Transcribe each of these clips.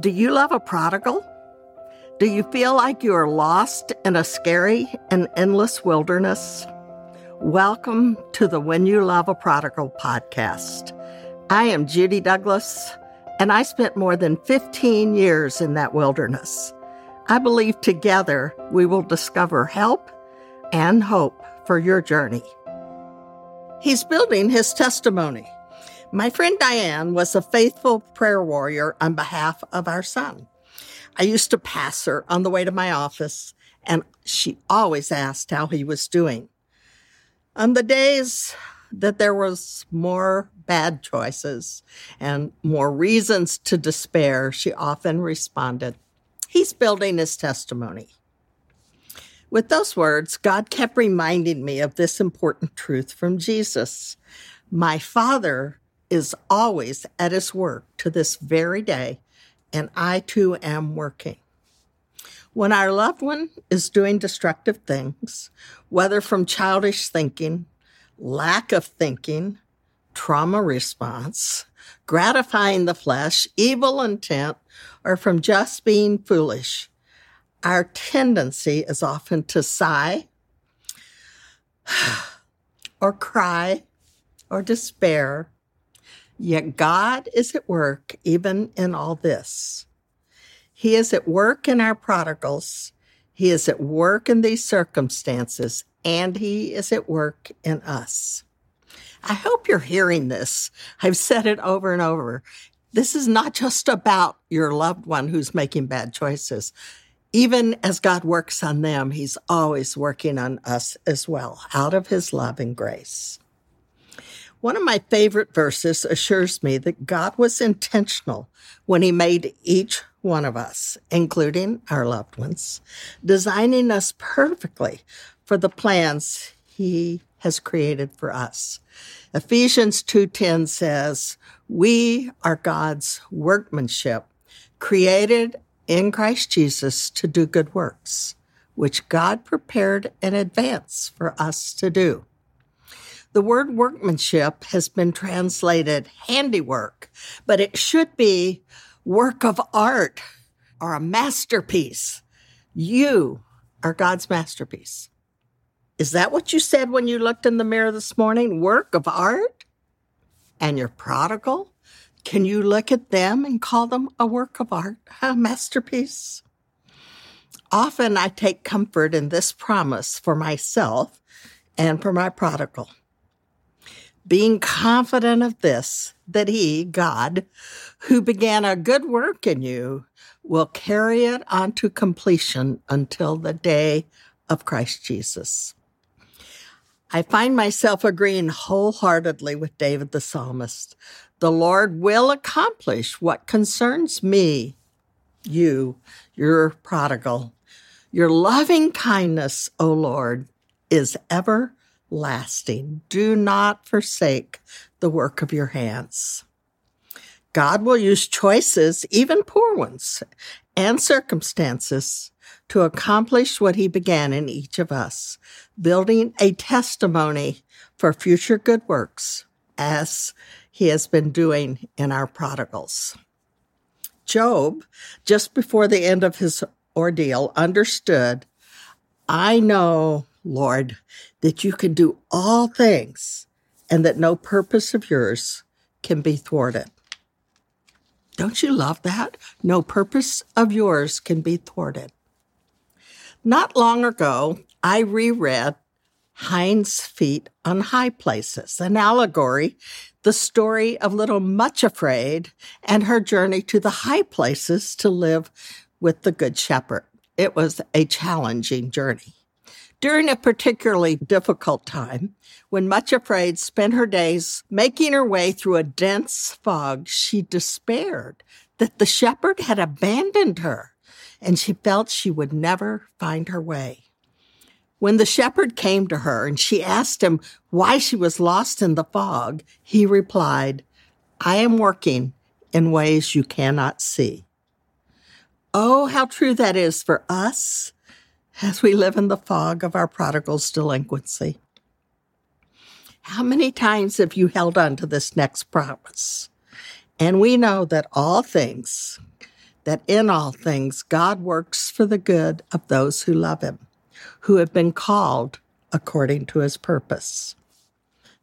Do you love a prodigal? Do you feel like you are lost in a scary and endless wilderness? Welcome to the When You Love a Prodigal podcast. I am Judy Douglass, and I spent more than 15 years in that wilderness. I believe together we will discover help and hope for your journey. He's building his testimony. My friend Diane was a faithful prayer warrior on behalf of our son. I used to pass her on the way to my office, and she always asked how he was doing. On the days that there was more bad choices and more reasons to despair, she often responded, He's building his testimony. With those words, God kept reminding me of this important truth from Jesus. My Father is always at his work to this very day, and I too am working. When our loved one is doing destructive things, whether from childish thinking, lack of thinking, trauma response, gratifying the flesh, evil intent, or from just being foolish, our tendency is often to sigh or cry or despair Yet God is at work even in all this. He is at work in our prodigals. He is at work in these circumstances, and He is at work in us. I hope you're hearing this. I've said it over and over. This is not just about your loved one who's making bad choices. Even as God works on them, He's always working on us as well, out of His love and grace. One of my favorite verses assures me that God was intentional when He made each one of us, including our loved ones, designing us perfectly for the plans He has created for us. Ephesians 2:10 says, "We are God's workmanship, created in Christ Jesus to do good works, which God prepared in advance for us to do." The word workmanship has been translated handiwork, but it should be work of art or a masterpiece. You are God's masterpiece. Is that what you said when you looked in the mirror this morning? Work of art? And your prodigal? Can you look at them and call them a work of art, a masterpiece? Often I take comfort in this promise for myself and for my prodigal being confident of this, that he, God, who began a good work in you, will carry it on to completion until the day of Christ Jesus. I find myself agreeing wholeheartedly with David the psalmist. The Lord will accomplish what concerns me, you, your prodigal. Your loving kindness, O Lord, is ever lasting. Do not forsake the work of your hands. God will use choices, even poor ones, and circumstances to accomplish what he began in each of us, building a testimony for future good works as he has been doing in our prodigals. Job, just before the end of his ordeal, understood, I know Lord, that you can do all things and that no purpose of yours can be thwarted. Don't you love that? No purpose of yours can be thwarted. Not long ago, I reread Hind's Feet on High Places, an allegory, the story of little Much Afraid and her journey to the high places to live with the Good Shepherd. It was a challenging journey. During a particularly difficult time, when much afraid spent her days making her way through a dense fog, she despaired that the shepherd had abandoned her and she felt she would never find her way. When the shepherd came to her and she asked him why she was lost in the fog, he replied, I am working in ways you cannot see. Oh, how true that is for us as we live in the fog of our prodigal's delinquency. How many times have you held on to this next promise? And we know that all things that in all things God works for the good of those who love him, who have been called according to his purpose.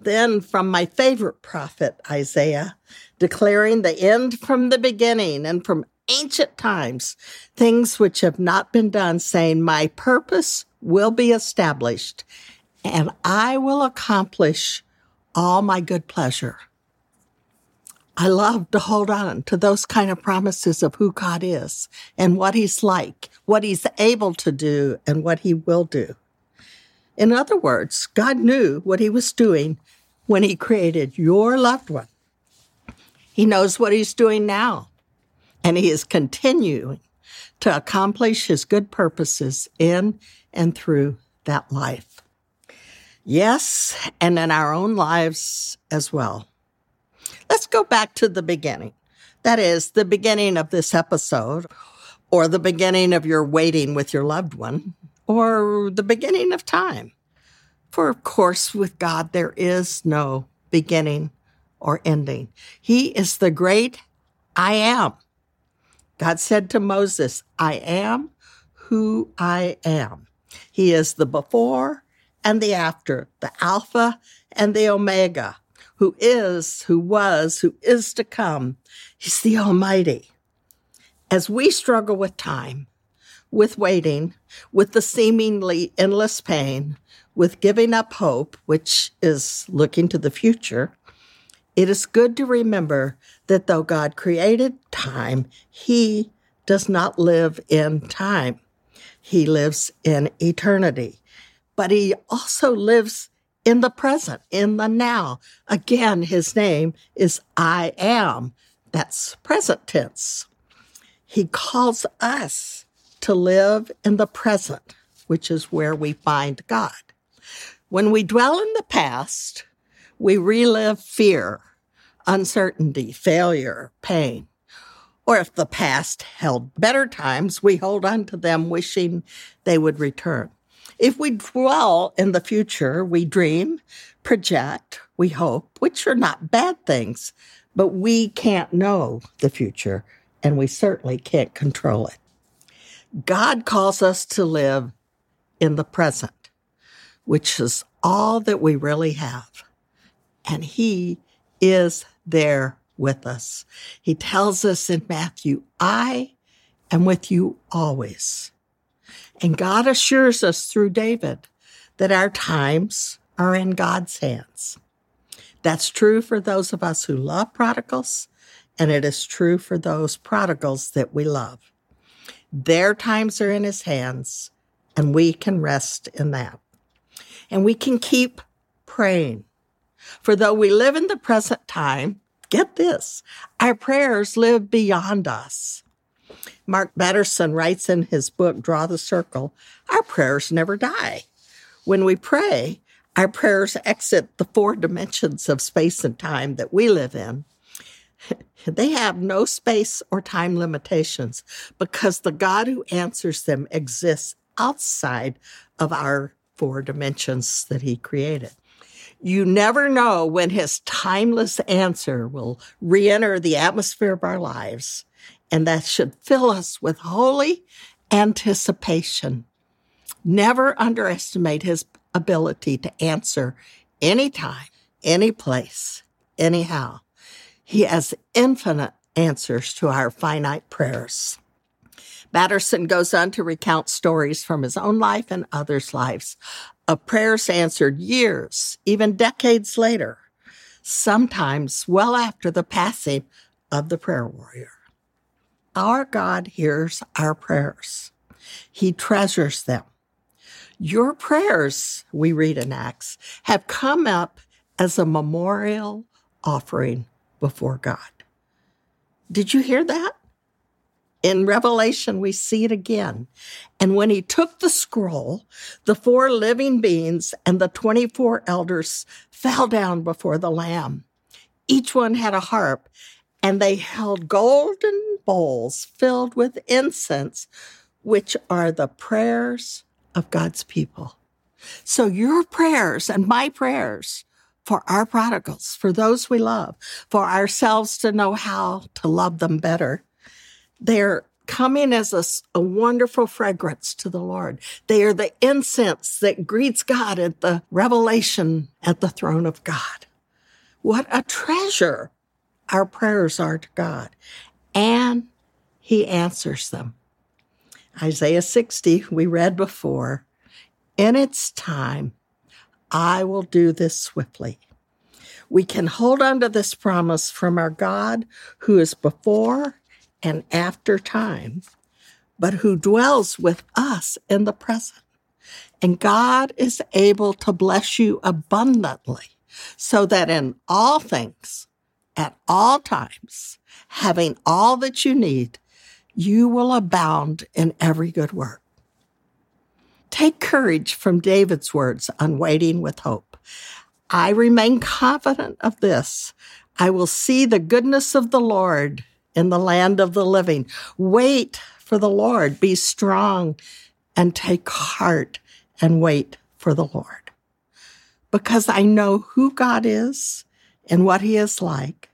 Then from my favorite prophet, Isaiah, declaring the end from the beginning and from ancient times, things which have not been done, saying, My purpose will be established, and I will accomplish all my good pleasure. I love to hold on to those kind of promises of who God is and what He's like, what He's able to do, and what He will do. In other words, God knew what He was doing when He created your loved one. He knows what He's doing now, and He is continuing to accomplish His good purposes in and through that life. Yes, and in our own lives as well. Let's go back to the beginning. That is, the beginning of this episode, or the beginning of your waiting with your loved one, or the beginning of time. For of course, with God, there is no beginning or ending. He is the great I am. God said to Moses, I am who I am. He is the before and the after, the Alpha and the Omega, who is, who was, who is to come. He's the Almighty. As we struggle with time, with waiting, with the seemingly endless pain, with giving up hope, which is looking to the future, it is good to remember that though God created time, He does not live in time. He lives in eternity. But He also lives in the present, in the now. Again, his name is I am. That's present tense. He calls us to live in the present, which is where we find God. When we dwell in the past, we relive fear, uncertainty, failure, pain. Or if the past held better times, we hold on to them wishing they would return. If we dwell in the future, we dream, project, we hope, which are not bad things, but we can't know the future and we certainly can't control it. God calls us to live in the present, which is all that we really have. And He is there with us. He tells us in Matthew, I am with you always. And God assures us through David that our times are in God's hands. That's true for those of us who love prodigals, and it is true for those prodigals that we love. Their times are in his hands, and we can rest in that. And we can keep praying. For though we live in the present time, get this, our prayers live beyond us. Mark Batterson writes in his book, Draw the Circle, our prayers never die. When we pray, our prayers exit the four dimensions of space and time that we live in. They have no space or time limitations because the God who answers them exists outside of our four dimensions that he created. You never know when his timeless answer will re enter the atmosphere of our lives and that should fill us with holy anticipation. Never underestimate his ability to answer anytime, any place, anyhow. He has infinite answers to our finite prayers. Batterson goes on to recount stories from his own life and others' lives of prayers answered years, even decades later, sometimes well after the passing of the prayer warrior. Our God hears our prayers. He treasures them. Your prayers, we read in Acts, have come up as a memorial offering before God. Did you hear that? In Revelation, we see it again. And when he took the scroll, the four living beings and the 24 elders fell down before the Lamb. Each one had a harp, and they held golden bowls filled with incense, which are the prayers of God's people. So your prayers and my prayers for our prodigals, for those we love, for ourselves to know how to love them better, they're coming as a, a, wonderful fragrance to the Lord. They are the incense that greets God at the revelation at the throne of God. What a treasure our prayers are to God. And He answers them. Isaiah 60, we read before, in its time, I will do this swiftly. We can hold on to this promise from our God who is before and after time, but who dwells with us in the present. And God is able to bless you abundantly so that in all things, at all times, having all that you need, you will abound in every good work. Take courage from David's words on waiting with hope. I remain confident of this. I will see the goodness of the Lord in the land of the living. Wait for the Lord. Be strong and take heart and wait for the Lord. Because I know who God is and what he is like.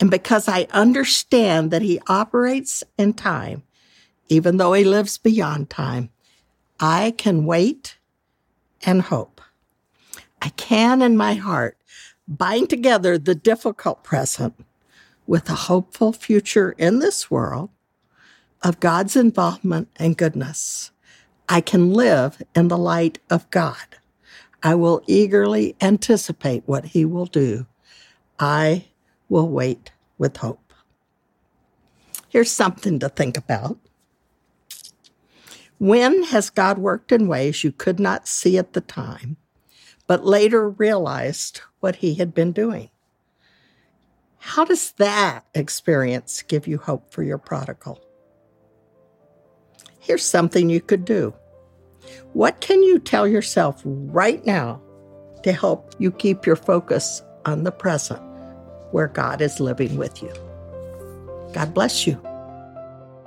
And because I understand that he operates in time, even though he lives beyond time, I can wait and hope. I can in my heart bind together the difficult present with a hopeful future in this world of God's involvement and goodness. I can live in the light of God. I will eagerly anticipate what he will do. I will wait with hope. Here's something to think about. When has God worked in ways you could not see at the time, but later realized what he had been doing? How does that experience give you hope for your prodigal? Here's something you could do. What can you tell yourself right now to help you keep your focus on the present where God is living with you? God bless you.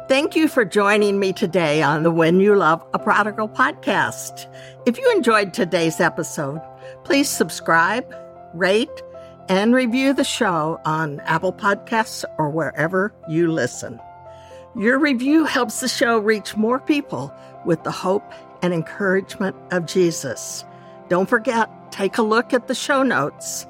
Thank you for joining me today on the When You Love a Prodigal podcast. If you enjoyed today's episode, please subscribe, rate, and review the show on Apple Podcasts or wherever you listen. Your review helps the show reach more people with the hope and encouragement of Jesus. Don't forget, take a look at the show notes.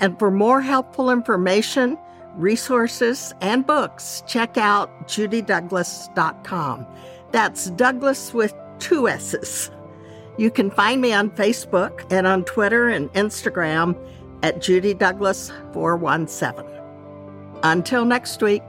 And for more helpful information, resources, and books, check out judydouglass.com. That's Douglass with two S's. You can find me on Facebook and on Twitter and Instagram at Judy Douglass 417. Until next week.